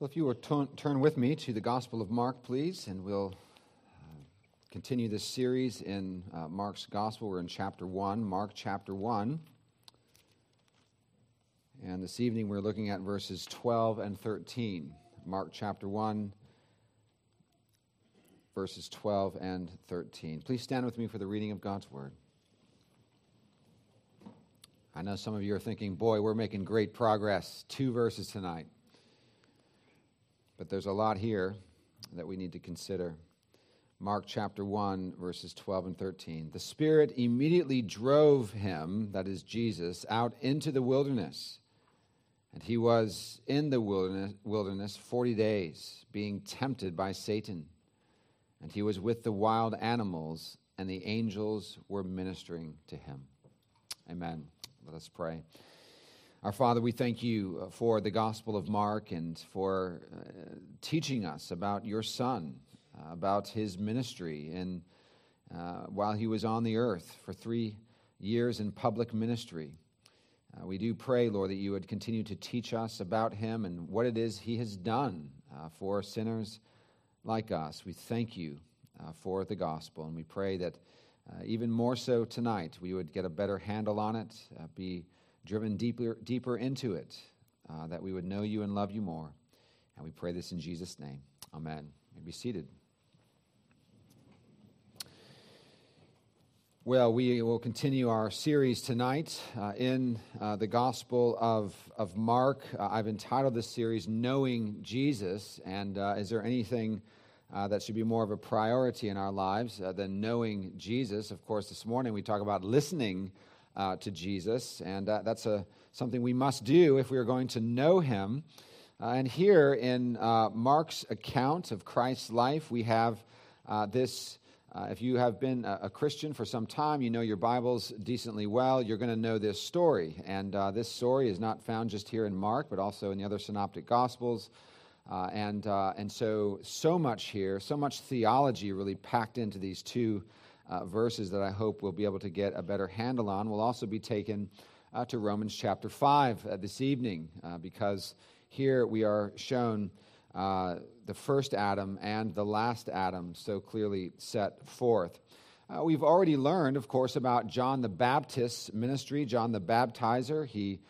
Well, if you will turn, with me to the Gospel of Mark, please, and we'll uh, continue this series in uh, Mark's Gospel. We're in chapter 1, Mark chapter 1. And this evening we're looking at verses 12 and 13. Mark chapter 1, verses 12 and 13. Please stand with me for the reading of God's Word. I know some of you are thinking, boy, we're making great progress. Two verses tonight. But there's a lot here that we need to consider. Mark chapter 1, verses 12 and 13. The Spirit immediately drove him, that is Jesus, out into the wilderness. And he was in the wilderness, wilderness 40 days, being tempted by Satan. And he was with the wild animals, and the angels were ministering to him. Amen. Let us pray. Our Father, we thank you uh, for the Gospel of Mark and for uh, teaching us about your Son, uh, about his ministry, and uh, while he was on the earth for three years in public ministry. Uh, we do pray, Lord, that you would continue to teach us about him and what it is he has done uh, for sinners like us. We thank you for the gospel, and we pray that even more so tonight, we would get a better handle on it, be driven deeper, deeper into it, uh, that we would know you and love you more. And we pray this in Jesus' name. Amen. You be seated. Well, we will continue our series tonight uh, in uh, the Gospel of, of Mark. Uh, I've entitled this series Knowing Jesus. And uh, is there anything uh, that should be more of a priority in our lives uh, than knowing Jesus? Of course, this morning we talk about listening uh, to Jesus, and uh, that's a, something we must do if we are going to know him. Uh, and here in uh, Mark's account of Christ's life, we have uh, this. Uh, if you have been a, a, Christian for some time, you know your Bibles decently well, you're going to know this story. And this story is not found just here in Mark, but also in the other synoptic Gospels. and, and so, so much here, so much theology really packed into these two uh, verses that I hope we'll be able to get a better handle on. We'll also be taken uh, to Romans chapter 5 uh, this evening uh, because here we are shown uh, the first Adam and the last Adam so clearly set forth. Uh, we've already learned, of course, about John the Baptist's ministry, John the Baptizer. He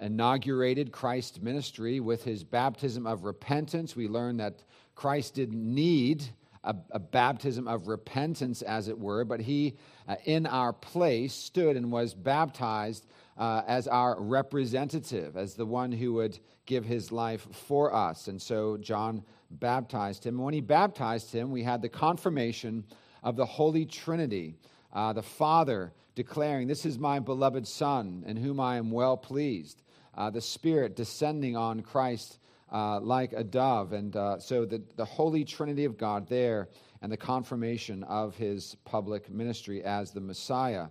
inaugurated Christ's ministry with his baptism of repentance. We learn that Christ didn't need a, a baptism of repentance, as it were, but he, uh, in our place, stood and was baptized uh, as our representative, as the one who would give his life for us. And so John baptized him. And when he baptized him, we had the confirmation of the Holy Trinity, uh, the Father declaring, This is my beloved Son, in whom I am well pleased. Uh, the Spirit descending on Christ uh, like a dove. And uh, so the, the Holy Trinity of God there and the confirmation of his public ministry as the Messiah.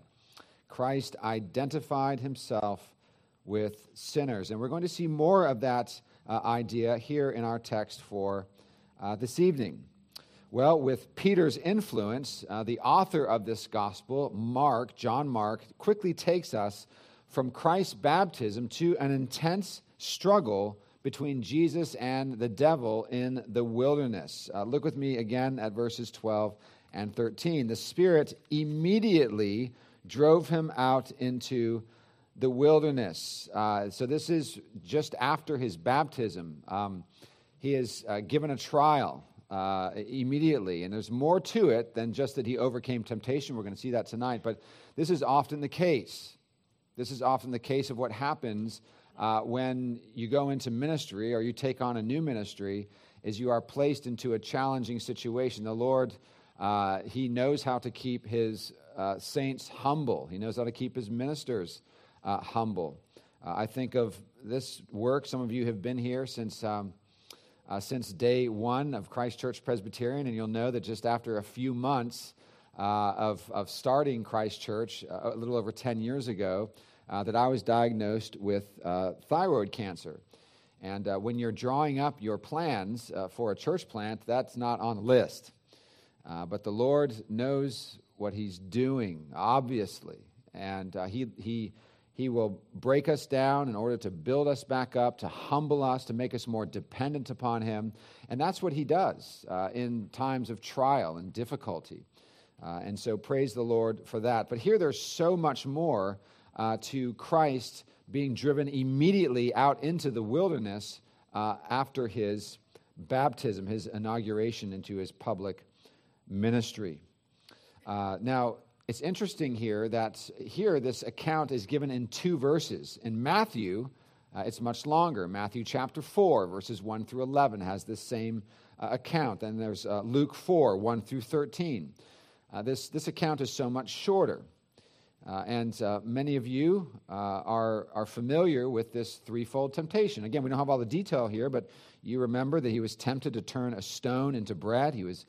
Christ identified himself with sinners. And we're going to see more of that uh, idea here in our text for uh, this evening. Well, with Peter's influence, uh, the author of this gospel, Mark, John Mark, quickly takes us from Christ's baptism to an intense struggle between Jesus and the devil in the wilderness. Uh, look with me again at verses 12 and 13. The Spirit immediately drove him out into the wilderness. Uh, so, this is just after his baptism. Um, he is uh, given a trial uh, immediately, and there's more to it than just that he overcame temptation. We're going to see that tonight, but this is often the case. This is often the case of what happens uh, when you go into ministry or you take on a new ministry is you are placed into a challenging situation. The Lord, uh, He knows how to keep His uh, saints humble, He knows how to keep His ministers uh, humble. Uh, I think of this work. Some of you have been here since. Um, uh, since day one of Christ Church Presbyterian, and you'll know that just after a few months of, of starting Christ Church, a little over 10 years ago, uh, that I was diagnosed with uh, thyroid cancer. And uh, when you're drawing up your plans uh, for a church plant, that's not on the list. Uh, but the Lord knows what He's doing, obviously. And uh, he, he, He will break us down in order to build us back up, to humble us, to make us more dependent upon Him. And that's what He does in times of trial and difficulty. And so praise the Lord for that. But here there's so much more uh, to Christ being driven immediately out into the wilderness uh, after his baptism, his inauguration into his public ministry. Uh, now, it's interesting here that here this account is given in two verses. In Matthew, uh, it's much longer. Matthew chapter 4, verses 1 through 11, has this same uh, account. And there's uh, Luke 4, 1 through 13. Uh, this, this account is so much shorter. Uh, and uh, many of you are, are familiar with this threefold temptation. Again, we don't have all the detail here, but you remember that he was tempted to turn a stone into bread. He was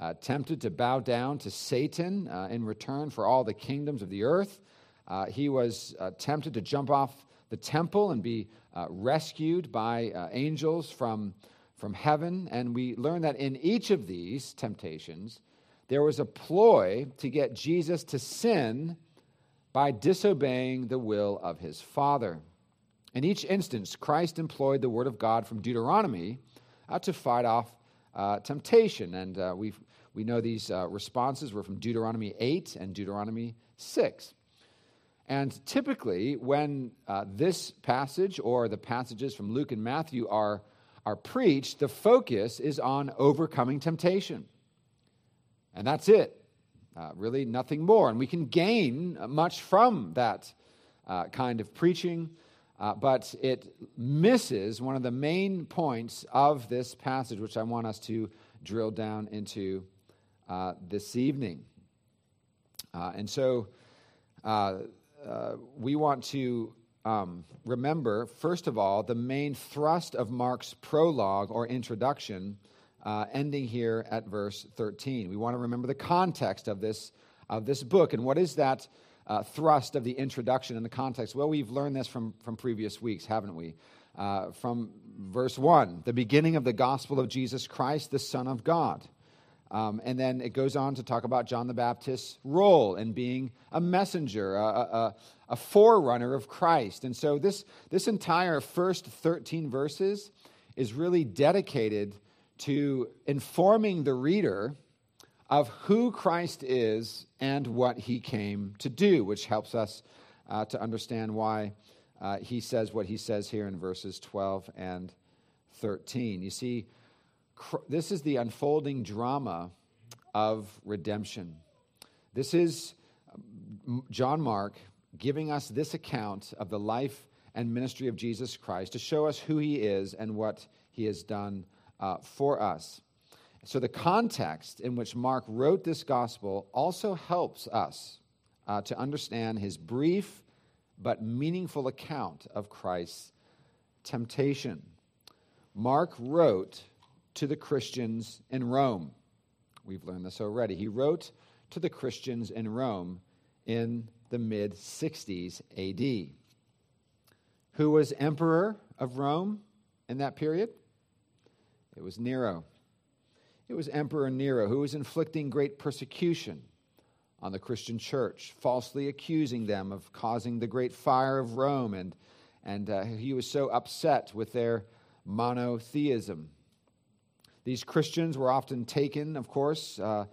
uh, tempted to bow down to Satan uh, in return for all the kingdoms of the earth. Uh, he was uh, tempted to jump off the temple and be uh, rescued by uh, angels from, from heaven. And we learn that in each of these temptations, there was a ploy to get Jesus to sin by disobeying the will of his Father. In each instance, Christ employed the word of God from Deuteronomy to fight off uh, temptation. And uh, we we know these uh, responses were from Deuteronomy 8 and Deuteronomy 6. And typically, when uh, this passage or the passages from Luke and Matthew are, are preached, the focus is on overcoming temptation. And that's it. Uh, really, nothing more. And we can gain much from that uh, kind of preaching. Uh, but it misses one of the main points of this passage, which I want us to drill down into uh, this evening. Uh, and so uh, we want to um, remember, first of all, the main thrust of Mark's prologue or introduction, uh, ending here at verse 13. We want to remember the context of this, of this book. And what is that? Uh, thrust of the introduction and the context? Well, we've learned this from, from previous weeks, haven't we? Uh, from verse 1, the beginning of the gospel of Jesus Christ, the Son of God. Um, and then it goes on to talk about John the Baptist's role in being a messenger, a, a, a, forerunner of Christ. And so this, this entire first 13 verses is really dedicated to informing the reader of who Christ is and what he came to do, which helps us uh, to understand why uh, he says what he says here in verses 12 and 13. You see, this is the unfolding drama of redemption. This is um, John Mark giving us this account of the life and ministry of Jesus Christ to show us who he is and what he has done uh, for us. So, the context in which Mark wrote this gospel also helps us uh, to understand his brief but meaningful account of Christ's temptation. Mark wrote to the Christians in Rome. We've learned this already. He wrote to the Christians in Rome in the mid 60s AD. Who was emperor of Rome in that period? It was Nero. It was Emperor Nero who was inflicting great persecution on the Christian church, falsely accusing them of causing the great fire of Rome. And, and uh, he was so upset with their monotheism these Christians were often taken, of course, uh,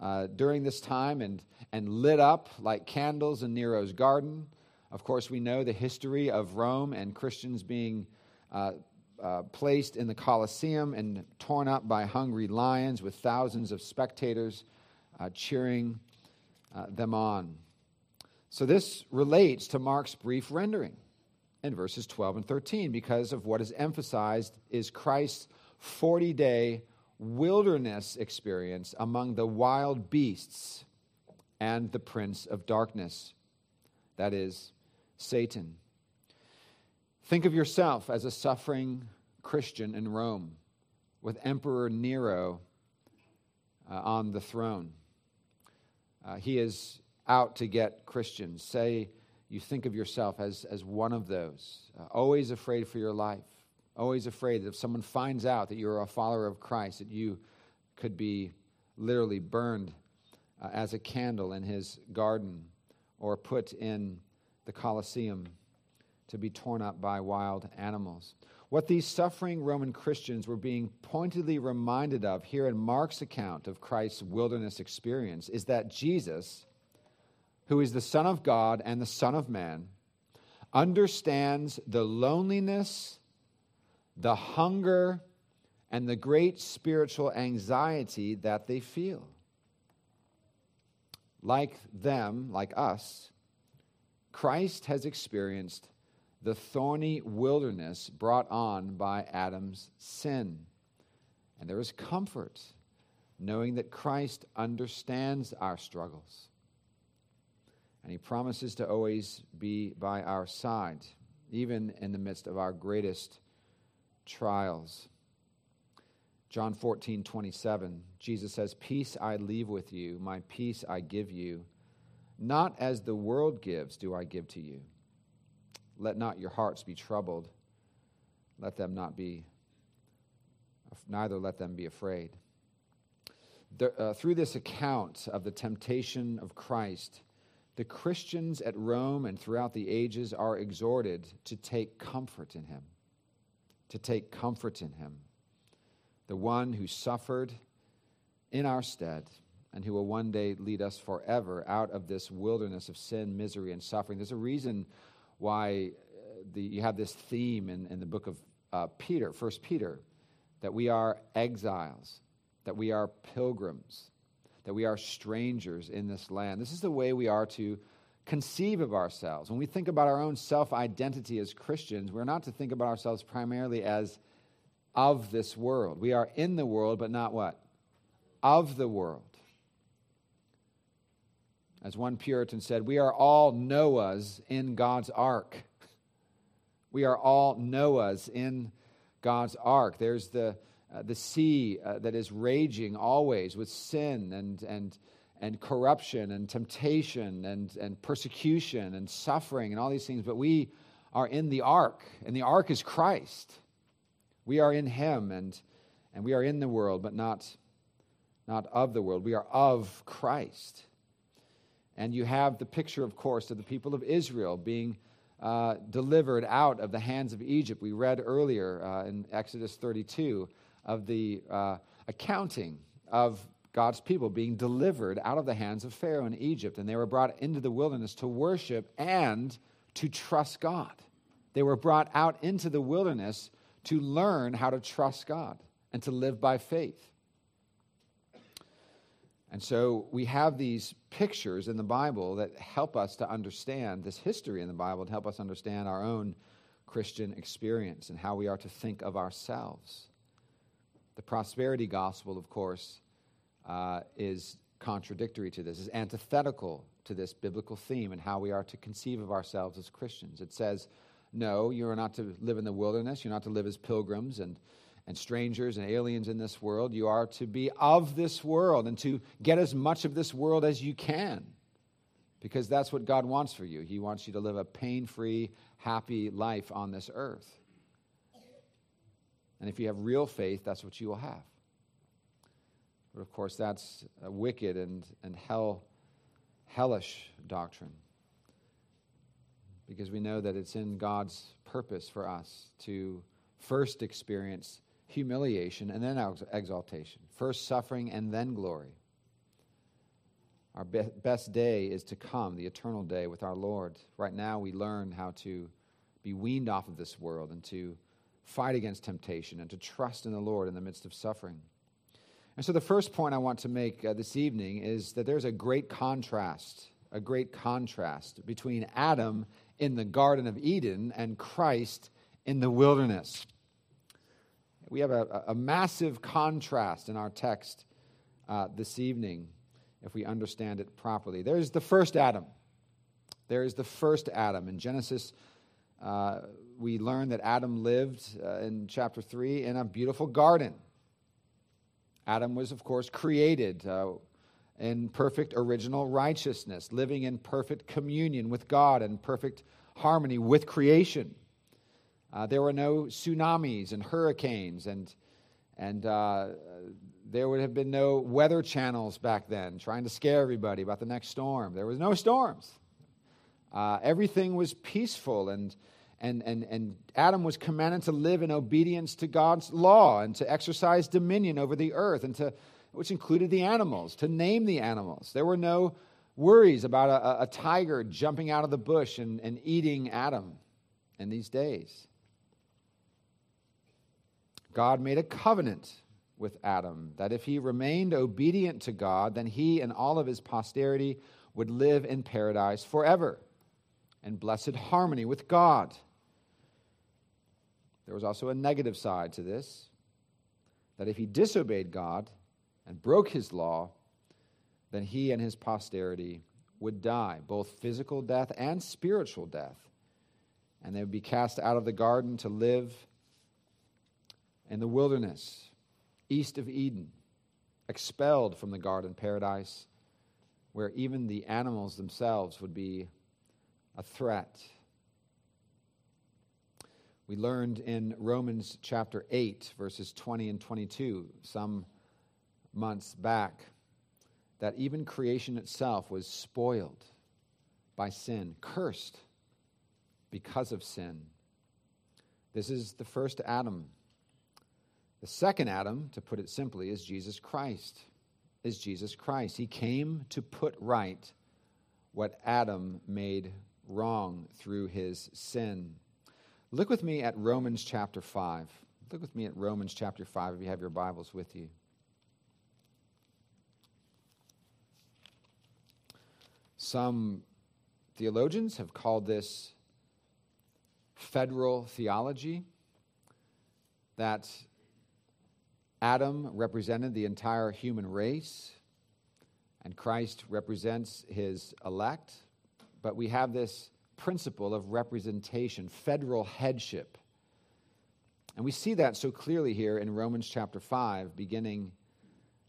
uh, during this time and, and lit up like candles in Nero's garden. Of course, we know the history of Rome and Christians being uh, placed in the Colosseum and torn up by hungry lions with thousands of spectators uh, cheering uh, them on. So, this relates to Mark's brief rendering in verses 12 and 13 because of what is emphasized is Christ's 40 day wilderness experience among the wild beasts and the prince of darkness, that is, Satan. Think of yourself as a suffering Christian in Rome with Emperor Nero uh, on the throne. Uh, he is out to get Christians. Say you think of yourself as, as one of those, uh, always afraid for your life always afraid that if someone finds out that you're a follower of Christ, that you could be literally burned uh, as a candle in his garden or put in the Colosseum to be torn up by wild animals. What these suffering Roman Christians were being pointedly reminded of here in Mark's account of Christ's wilderness experience is that Jesus, who is the Son of God and the Son of Man, understands the loneliness, the hunger, and the great spiritual anxiety that they feel. Like them, like us, Christ has experienced the thorny wilderness brought on by Adam's sin. And there is comfort knowing that Christ understands our struggles. And he promises to always be by our side, even in the midst of our greatest trials. John 14, 27, Jesus says, Peace I leave with you, my peace I give you. Not as the world gives, do I give to you. Let not your hearts be troubled. Let them not be, neither let them be afraid. The, uh, through this account of the temptation of Christ, the Christians at Rome and throughout the ages are exhorted to take comfort in him, to take comfort in him, the one who suffered in our stead and who will one day lead us forever out of this wilderness of sin, misery, and suffering. There's a reason why uh, the, you have this theme in, in the book of uh, Peter, First Peter, that we are exiles, that we are pilgrims, that we are strangers in this land. This is the way we are to conceive of ourselves. When we think about our own self identity as Christians, we're not to think about ourselves primarily as of this world. We are in the world, but not what? Of the world. As one Puritan said, we are all Noahs in God's ark. We are all Noahs in God's ark. There's the, uh, the sea uh, that is raging always with sin and, and, and corruption and temptation and, and persecution and suffering and all these things, but we are in the ark, and the ark is Christ. We are in Him, and, and we are in the world, but not, not of the world. We are of Christ. And you have the picture, of course, of the people of Israel being uh, delivered out of the hands of Egypt. We read earlier uh, in Exodus 32 of the uh, accounting of God's people being delivered out of the hands of Pharaoh in Egypt. And they were brought into the wilderness to worship and to trust God. They were brought out into the wilderness to learn how to trust God and to live by faith. And so we have these pictures in the Bible that help us to understand this history in the Bible, to help us understand our own Christian experience and how we are to think of ourselves. The prosperity gospel, of course, uh, is contradictory to this, is antithetical to this biblical theme and how we are to conceive of ourselves as Christians. It says, no, you are not to live in the wilderness, you're not to live as pilgrims and and strangers and aliens in this world. You are to be of this world and to get as much of this world as you can because that's what God wants for you. He wants you to live a pain free, happy life on this earth. And if you have real faith, that's what you will have. But of course, that's a wicked and, and hell, hellish doctrine because we know that it's in God's purpose for us to first experience humiliation, and then exaltation. First suffering and then glory. Our be- best day is to come, the eternal day with our Lord. Right now, we learn how to be weaned off of this world and to fight against temptation and to trust in the Lord in the midst of suffering. And so, the first point I want to make uh, this evening is that there's a great contrast, a great contrast between Adam in the Garden of Eden and Christ in the wilderness we have a, a massive contrast in our text uh, this evening if we understand it properly. There's the first Adam. There is the first Adam. In Genesis, uh, we learn that Adam lived uh, in chapter 3 in a beautiful garden. Adam was, of course, created uh, in perfect original righteousness, living in perfect communion with God and perfect harmony with creation. Uh, there were no tsunamis and hurricanes, and, and uh, there would have been no weather channels back then trying to scare everybody about the next storm. There was no storms. Uh, everything was peaceful and, And, and, and Adam was commanded to live in obedience to God's law and to exercise dominion over the earth, and to, which included the animals, to name the animals. There were no worries about a, a tiger jumping out of the bush and, and eating Adam in these days. God made a covenant with Adam that if he remained obedient to God, then he and all of his posterity would live in paradise forever in blessed harmony with God. There was also a negative side to this that if he disobeyed God and broke his law, then he and his posterity would die, both physical death and spiritual death. And they would be cast out of the garden to live in the wilderness east of Eden, expelled from the garden paradise, where even the animals themselves would be a threat. We learned in Romans chapter 8, verses 20 and 22, some months back, that even creation itself was spoiled by sin, cursed because of sin. This is the first Adam. The second Adam, to put it simply, is Jesus Christ. Is Jesus Christ. He came to put right what Adam made wrong through his sin. Look with me at Romans chapter 5. Look with me at Romans chapter 5 if you have your Bibles with you. Some theologians have called this federal theology, that Adam represented the entire human race, and Christ represents his elect. But we have this principle of representation, federal headship. And we see that so clearly here in Romans chapter 5, beginning,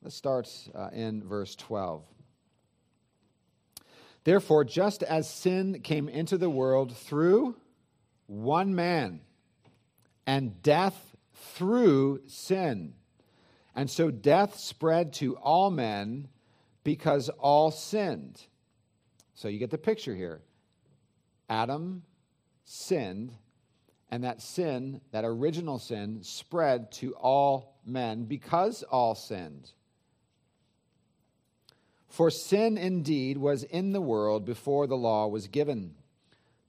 let's start uh, in verse 12. Therefore, just as sin came into the world through one man, and death through sin. And so death spread to all men because all sinned. So you get the picture here. Adam sinned, and that sin, that original sin, spread to all men because all sinned. For sin indeed was in the world before the law was given.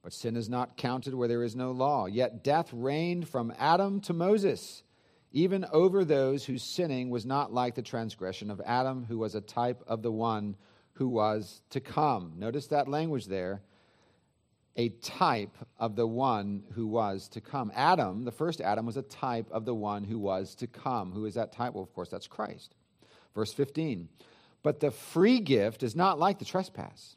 But sin is not counted where there is no law. Yet death reigned from Adam to Moses even over those whose sinning was not like the transgression of Adam, who was a type of the one who was to come. Notice that language there a type of the one who was to come. Adam, the first Adam, was a type of the one who was to come. Who is that type? Well, of course, that's Christ. Verse 15. But the free gift is not like the trespass.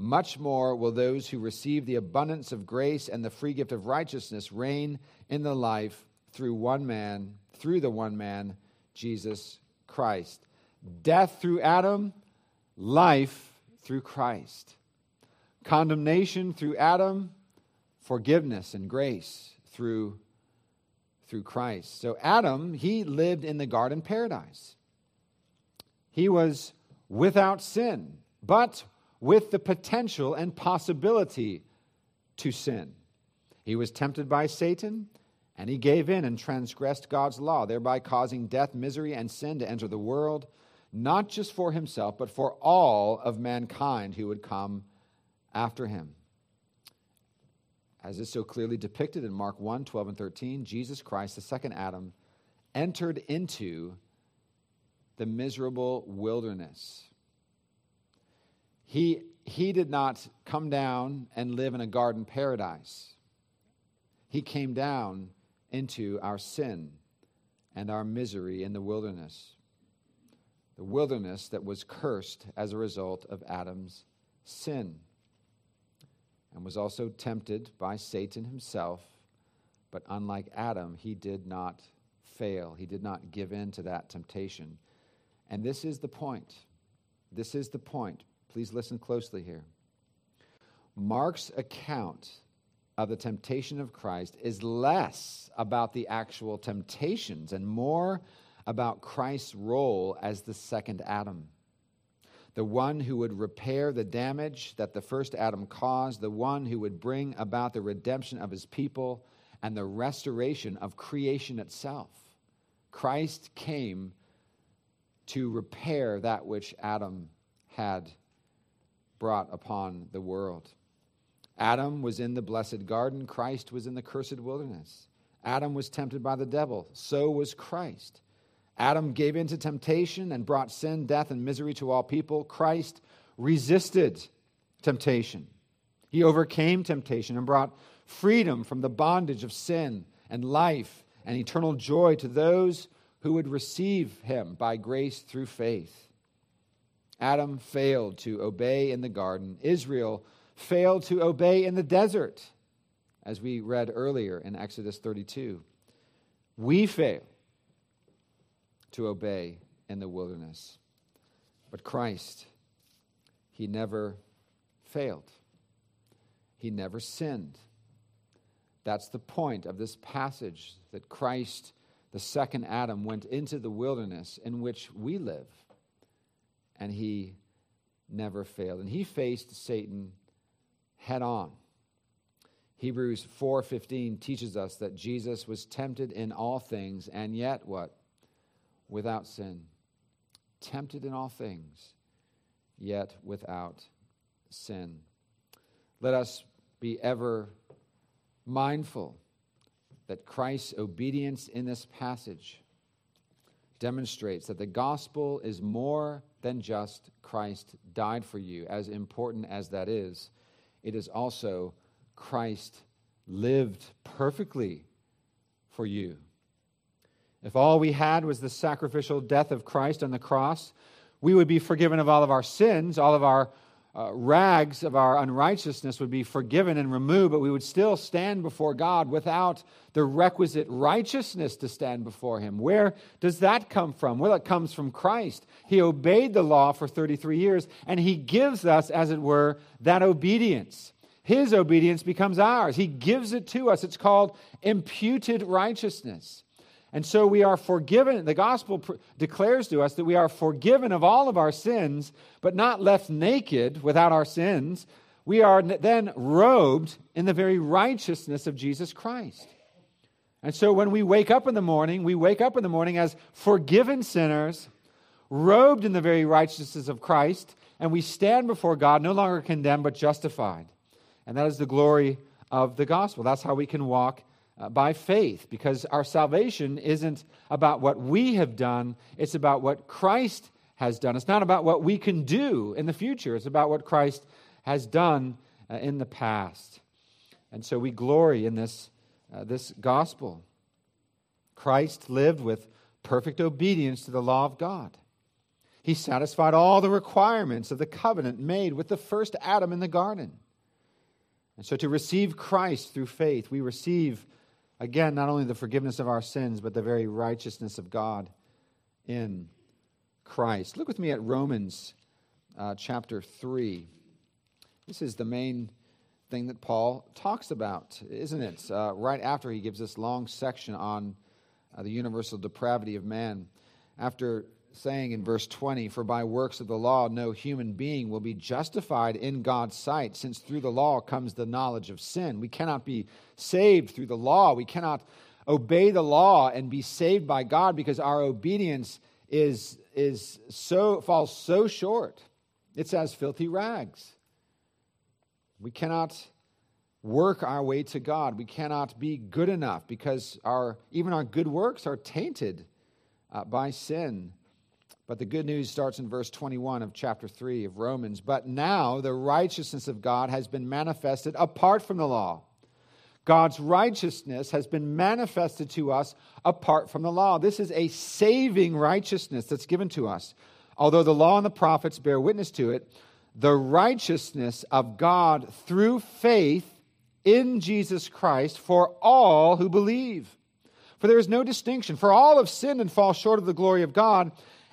much more will those who receive the abundance of grace and the free gift of righteousness reign in the life through one man, through the one man, Jesus Christ. Death through Adam, life through Christ. Condemnation through Adam, forgiveness and grace through, through Christ. So, Adam, he lived in the garden paradise. He was without sin, but with the potential and possibility to sin. He was tempted by Satan, and he gave in and transgressed God's law, thereby causing death, misery, and sin to enter the world, not just for himself, but for all of mankind who would come after him. As is so clearly depicted in Mark 1 12 and 13, Jesus Christ, the second Adam, entered into the miserable wilderness he, he did not come down and live in a garden paradise. He came down into our sin and our misery in the wilderness. The wilderness that was cursed as a result of Adam's sin and was also tempted by Satan himself, But unlike Adam, he did not fail. He did not give in to that temptation. And this is the point. This is the point. Please listen closely here. Mark's account of the temptation of Christ is less about the actual temptations and more about Christ's role as the second Adam. The one who would repair the damage that the first Adam caused, the one who would bring about the redemption of his people and the restoration of creation itself. Christ came to repair that which Adam had brought upon the world. Adam was in the blessed garden, Christ was in the cursed wilderness. Adam was tempted by the devil, so was Christ. Adam gave in to temptation and brought sin, death, and misery to all people. Christ resisted temptation. He overcame temptation and brought freedom from the bondage of sin and life and eternal joy to those who would receive him by grace through faith. Adam failed to obey in the garden. Israel failed to obey in the desert, as we read earlier in Exodus 32. We fail to obey in the wilderness. But Christ, he never failed, he never sinned. That's the point of this passage that Christ, the second Adam, went into the wilderness in which we live, and he never failed. And he faced Satan head on. Hebrews 4:15 teaches us that Jesus was tempted in all things and yet what? Without sin. Tempted in all things, yet without sin. Let us be ever mindful that Christ's obedience in this passage demonstrates that the gospel is more than just Christ died for you, as important as that is. It is also Christ lived perfectly for you. If all we had was the sacrificial death of Christ on the cross, we would be forgiven of all of our sins, all of our uh, rags of our unrighteousness would be forgiven and removed, but we would still stand before God without the requisite righteousness to stand before Him. Where does that come from? Well, it comes from Christ. He obeyed the law for 33 years, and He gives us, as it were, that obedience. His obedience becomes ours. He gives it to us. It's called imputed righteousness. And so we are forgiven. The gospel pr- declares to us that we are forgiven of all of our sins, but not left naked without our sins. We are then robed in the very righteousness of Jesus Christ. And so when we wake up in the morning, we wake up in the morning as forgiven sinners, robed in the very righteousness of Christ, and we stand before God no longer condemned but justified. And that is the glory of the gospel. That's how we can walk uh, by faith because our salvation isn't about what we have done, it's about what Christ has done. It's not about what we can do in the future, it's about what Christ has done uh, in the past. And so we glory in this, uh, this gospel. Christ lived with perfect obedience to the law of God. He satisfied all the requirements of the covenant made with the first Adam in the garden. And so to receive Christ through faith, we receive Again, not only the forgiveness of our sins, but the very righteousness of God in Christ. Look with me at Romans uh, chapter 3. This is the main thing that Paul talks about, isn't it? Uh, right after he gives this long section on uh, the universal depravity of man. After saying in verse 20, For by works of the law no human being will be justified in God's sight, since through the law comes the knowledge of sin. We cannot be saved through the law. We cannot obey the law and be saved by God because our obedience is, is so, falls so short. It's as filthy rags. We cannot work our way to God. We cannot be good enough because our, even our good works are tainted uh, by sin. But the good news starts in verse 21 of chapter 3 of Romans. But now the righteousness of God has been manifested apart from the law. God's righteousness has been manifested to us apart from the law. This is a saving righteousness that's given to us. Although the law and the prophets bear witness to it, the righteousness of God through faith in Jesus Christ for all who believe. For there is no distinction, for all have sinned and fall short of the glory of God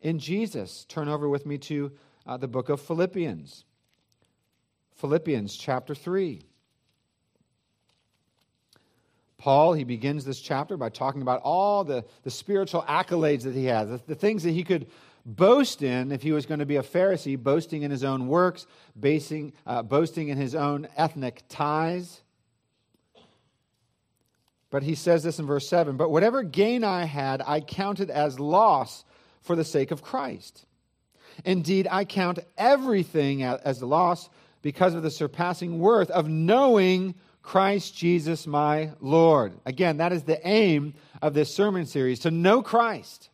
in Jesus. Turn over with me to uh, the book of Philippians. Philippians chapter 3. Paul, he begins this chapter by talking about all the, the spiritual accolades that he has, the, the things that he could boast in if he was going to be a Pharisee, boasting in his own works, basing, uh, boasting in his own ethnic ties. But he says this in verse 7 But whatever gain I had, I counted as loss for the sake of Christ. Indeed, I count everything as a loss because of the surpassing worth of knowing Christ Jesus my Lord. Again, that is the aim of this sermon series to know Christ.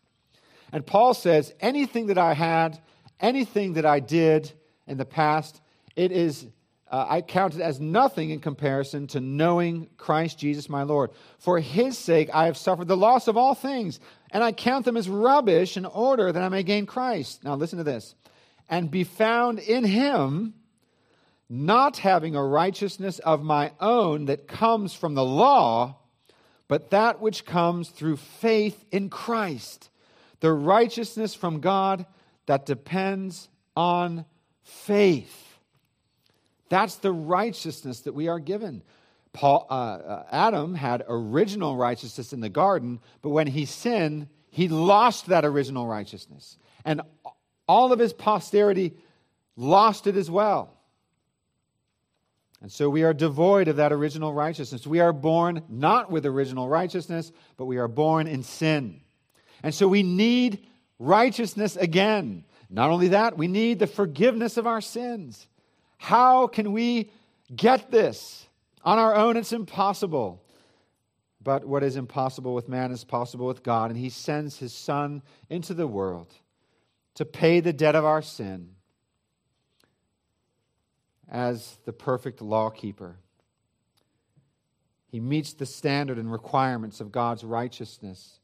And Paul says, anything that I had, anything that I did in the past, it is uh, I count it as nothing in comparison to knowing Christ Jesus my Lord. For his sake I have suffered the loss of all things, and I count them as rubbish in order that I may gain Christ. Now listen to this. And be found in him not having a righteousness of my own that comes from the law, but that which comes through faith in Christ, the righteousness from God that depends on faith. That's the righteousness that we are given. Paul, uh, uh, Adam had original righteousness in the garden, but when he sinned, he lost that original righteousness. And all of his posterity lost it as well. And so we are devoid of that original righteousness. We are born not with original righteousness, but we are born in sin. And so we need righteousness again. Not only that, we need the forgiveness of our sins. How can we get this? On our own, it's impossible. But what is impossible with man is possible with God, and He sends His Son into the world to pay the debt of our sin as the perfect law keeper. He meets the standard and requirements of God's righteousness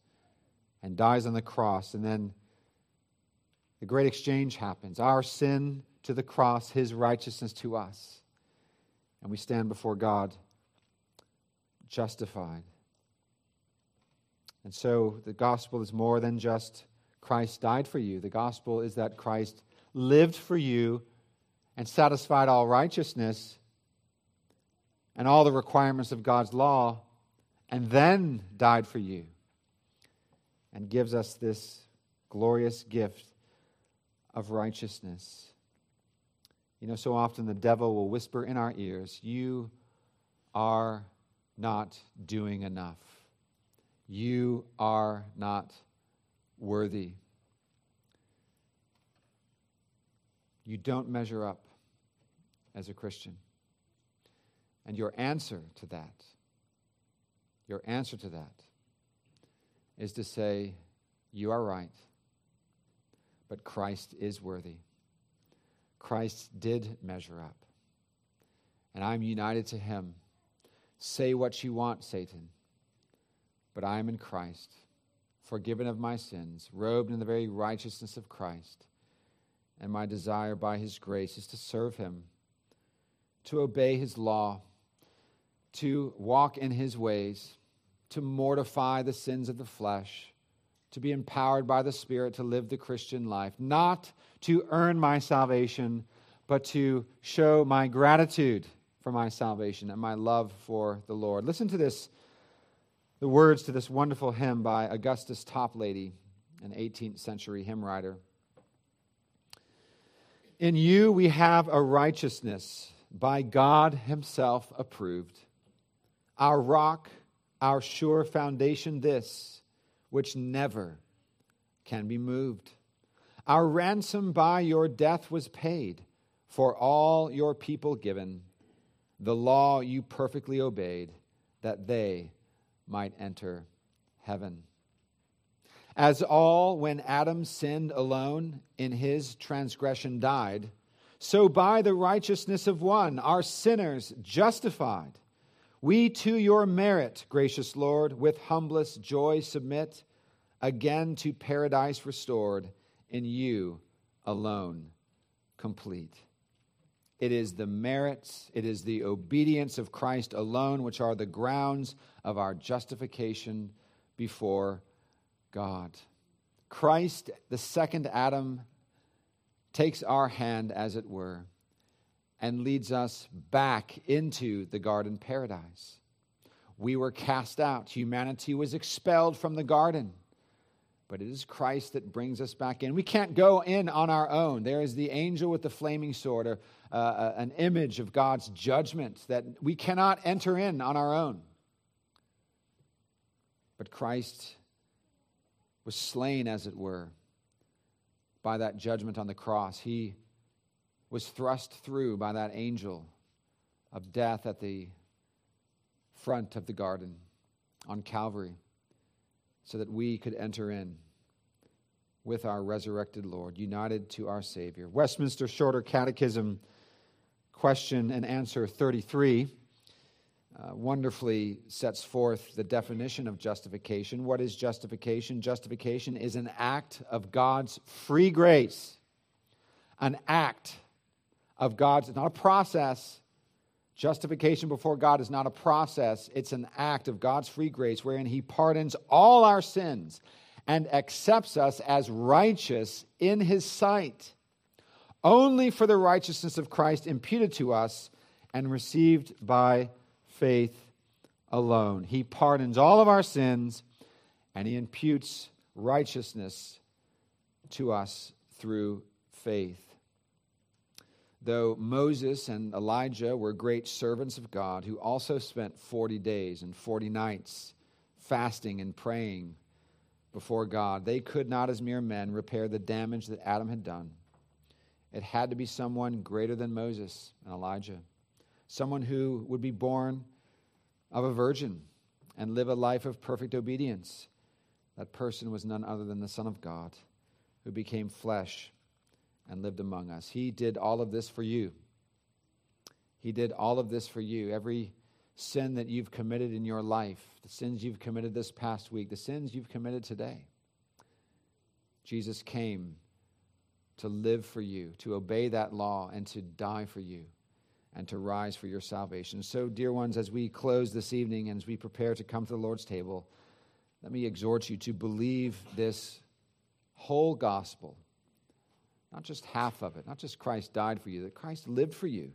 and dies on the cross. And then the great exchange happens. Our sin to the cross, his righteousness to us. And we stand before God justified. And so the gospel is more than just Christ died for you. The gospel is that Christ lived for you and satisfied all righteousness and all the requirements of God's law, and then died for you and gives us this glorious gift of righteousness. You know, so often the devil will whisper in our ears, You are not doing enough. You are not worthy. You don't measure up as a Christian. And your answer to that, your answer to that, is to say, You are right, but Christ is worthy. Christ did measure up. And I'm united to him. Say what you want, Satan, but I am in Christ, forgiven of my sins, robed in the very righteousness of Christ. And my desire by his grace is to serve him, to obey his law, to walk in his ways, to mortify the sins of the flesh, to be empowered by the Spirit to live the Christian life, not to earn my salvation, but to show my gratitude for my salvation and my love for the Lord. Listen to this the words to this wonderful hymn by Augustus Toplady, an 18th century hymn writer. In you we have a righteousness by God Himself approved, our rock, our sure foundation, this which never can be moved. Our ransom by your death was paid, for all your people given. The law you perfectly obeyed, that they might enter heaven. As all, when Adam sinned alone, in his transgression died, so by the righteousness of one are sinners justified. We to your merit, gracious Lord, with humblest joy submit, again to paradise restored, in you alone complete. It is the merits, it is the obedience of Christ alone which are the grounds of our justification before God. Christ, the second Adam, takes our hand, as it were, and leads us back into the garden paradise. We were cast out, humanity was expelled from the garden but it is Christ that brings us back in. We can't go in on our own. There is the angel with the flaming sword, or uh, an image of God's judgment that we cannot enter in on our own. But Christ was slain, as it were, by that judgment on the cross. He was thrust through by that angel of death at the front of the garden on Calvary so that we could enter in with our resurrected Lord, united to our Savior. Westminster Shorter Catechism, question and answer 33, uh, wonderfully sets forth the definition of justification. What is justification? Justification is an act of God's free grace, an act of God's, it's not a process. Justification before God is not a process, it's an act of God's free grace wherein He pardons all our sins and accepts us as righteous in his sight, only for the righteousness of Christ imputed to us and received by faith alone. He pardons all of our sins and he imputes righteousness to us through faith. Though Moses and Elijah were great servants of God who also spent 40 days and 40 nights fasting and praying before God. They could not, as mere men, repair the damage that Adam had done. It had to be someone greater than Moses and Elijah, someone who would be born of a virgin and live a life of perfect obedience. That person was none other than the Son of God, who became flesh and lived among us. He did all of this for you. He did all of this for you. Every sin that you've committed in your life, the sins you've committed this past week, the sins you've committed today. Jesus came to live for you, to obey that law, and to die for you, and to rise for your salvation. So, dear ones, as we close this evening and as we prepare to come to the Lord's table, let me exhort you to believe this whole gospel, not just half of it, not just Christ died for you, that Christ lived for you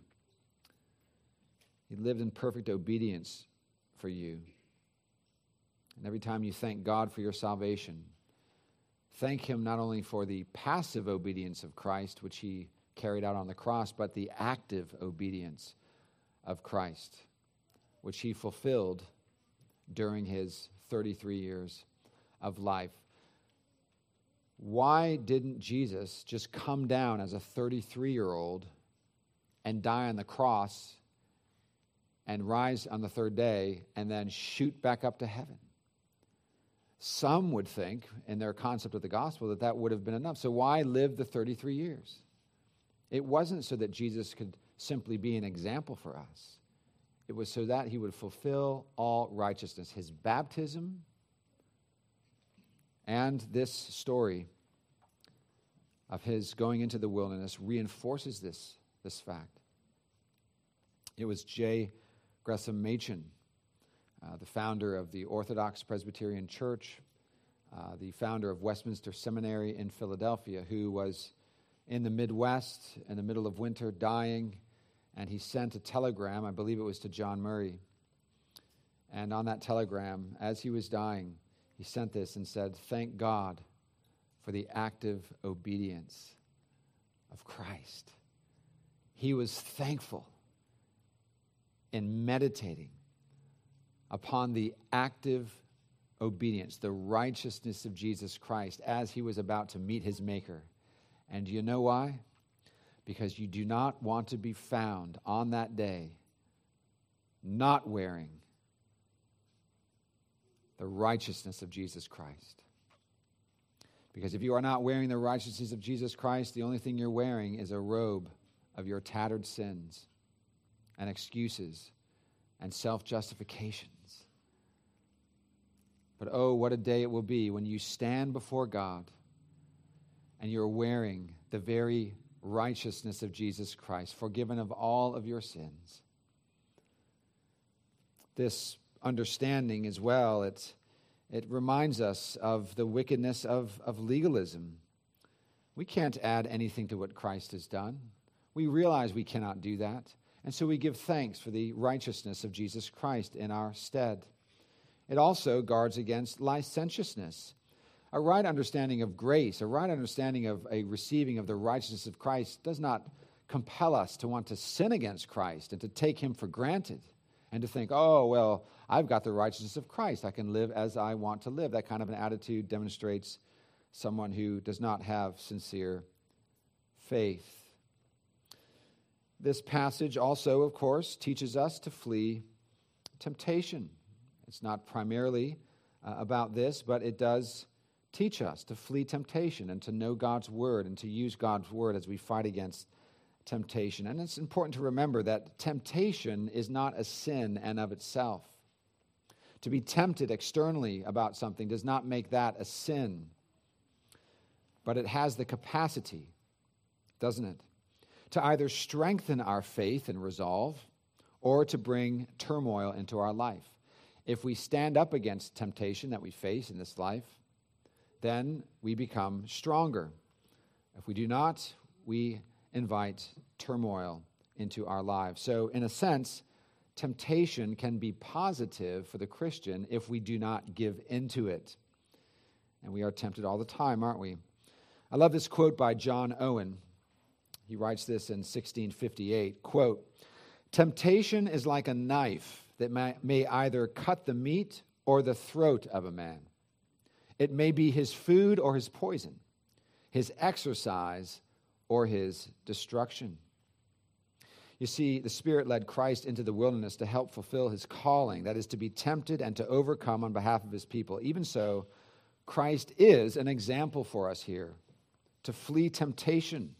he lived in perfect obedience for you. And every time you thank God for your salvation, thank Him not only for the passive obedience of Christ, which He carried out on the cross, but the active obedience of Christ, which He fulfilled during His 33 years of life. Why didn't Jesus just come down as a 33 year old and die on the cross and rise on the third day and then shoot back up to heaven. Some would think, in their concept of the gospel, that that would have been enough. So, why live the 33 years? It wasn't so that Jesus could simply be an example for us, it was so that he would fulfill all righteousness. His baptism and this story of his going into the wilderness reinforces this, this fact. It was J. Gresham Machen, uh, the founder of the Orthodox Presbyterian Church, uh, the founder of Westminster Seminary in Philadelphia, who was in the Midwest in the middle of winter dying, and he sent a telegram, I believe it was to John Murray. And on that telegram, as he was dying, he sent this and said, Thank God for the active obedience of Christ. He was thankful in meditating upon the active obedience, the righteousness of Jesus Christ as he was about to meet his Maker. And do you know why? Because you do not want to be found on that day not wearing the righteousness of Jesus Christ. Because if you are not wearing the righteousness of Jesus Christ, the only thing you're wearing is a robe of your tattered sins and excuses and self justifications. But oh, what a day it will be when you stand before God and you're wearing the very righteousness of Jesus Christ, forgiven of all of your sins. This understanding as well, it, it reminds us of the wickedness of, of legalism. We can't add anything to what Christ has done. We realize we cannot do that. And so we give thanks for the righteousness of Jesus Christ in our stead. It also guards against licentiousness. A right understanding of grace, a right understanding of a receiving of the righteousness of Christ does not compel us to want to sin against Christ and to take him for granted and to think, oh, well, I've got the righteousness of Christ. I can live as I want to live. That kind of an attitude demonstrates someone who does not have sincere faith. This passage also, of course, teaches us to flee temptation. It's not primarily uh, about this, but it does teach us to flee temptation and to know God's word and to use God's word as we fight against temptation. And it's important to remember that temptation is not a sin and of itself. To be tempted externally about something does not make that a sin, but it has the capacity, doesn't it, to either strengthen our faith and resolve or to bring turmoil into our life. If we stand up against temptation that we face in this life, then we become stronger. If we do not, we invite turmoil into our lives. So, in a sense, temptation can be positive for the Christian if we do not give into it. And we are tempted all the time, aren't we? I love this quote by John Owen. He writes this in 1658, quote, "Temptation is like a knife that may, may either cut the meat or the throat of a man. It may be his food or his poison, his exercise or his destruction. You see, the Spirit led Christ into the wilderness to help fulfill his calling, that is, to be tempted and to overcome on behalf of his people. Even so, Christ is an example for us here to flee temptation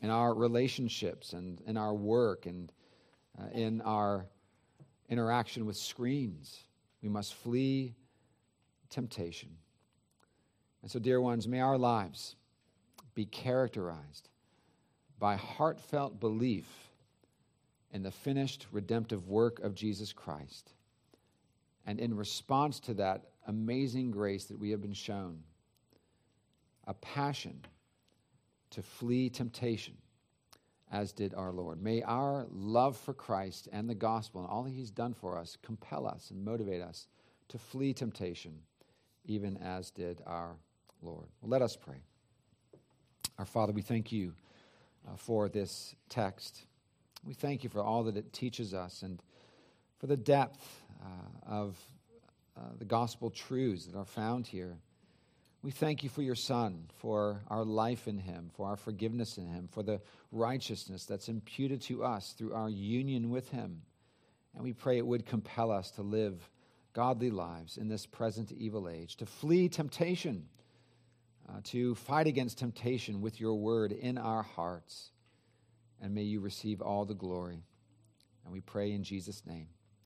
in our relationships and in our work and uh, in our interaction with screens. We must flee temptation. And so, dear ones, may our lives be characterized by heartfelt belief in the finished redemptive work of Jesus Christ. And in response to that amazing grace that we have been shown, a passion to flee temptation as did our Lord. May our love for Christ and the gospel and all that he's done for us compel us and motivate us to flee temptation, even as did our Lord. Let us pray. Our Father, we thank you uh, for this text. We thank you for all that it teaches us and for the depth uh, of uh, the gospel truths that are found here. We thank you for your Son, for our life in him, for our forgiveness in him, for the righteousness that's imputed to us through our union with him. And we pray it would compel us to live godly lives in this present evil age, to flee temptation, uh, to fight against temptation with your word in our hearts. And may you receive all the glory. And we pray in Jesus' name.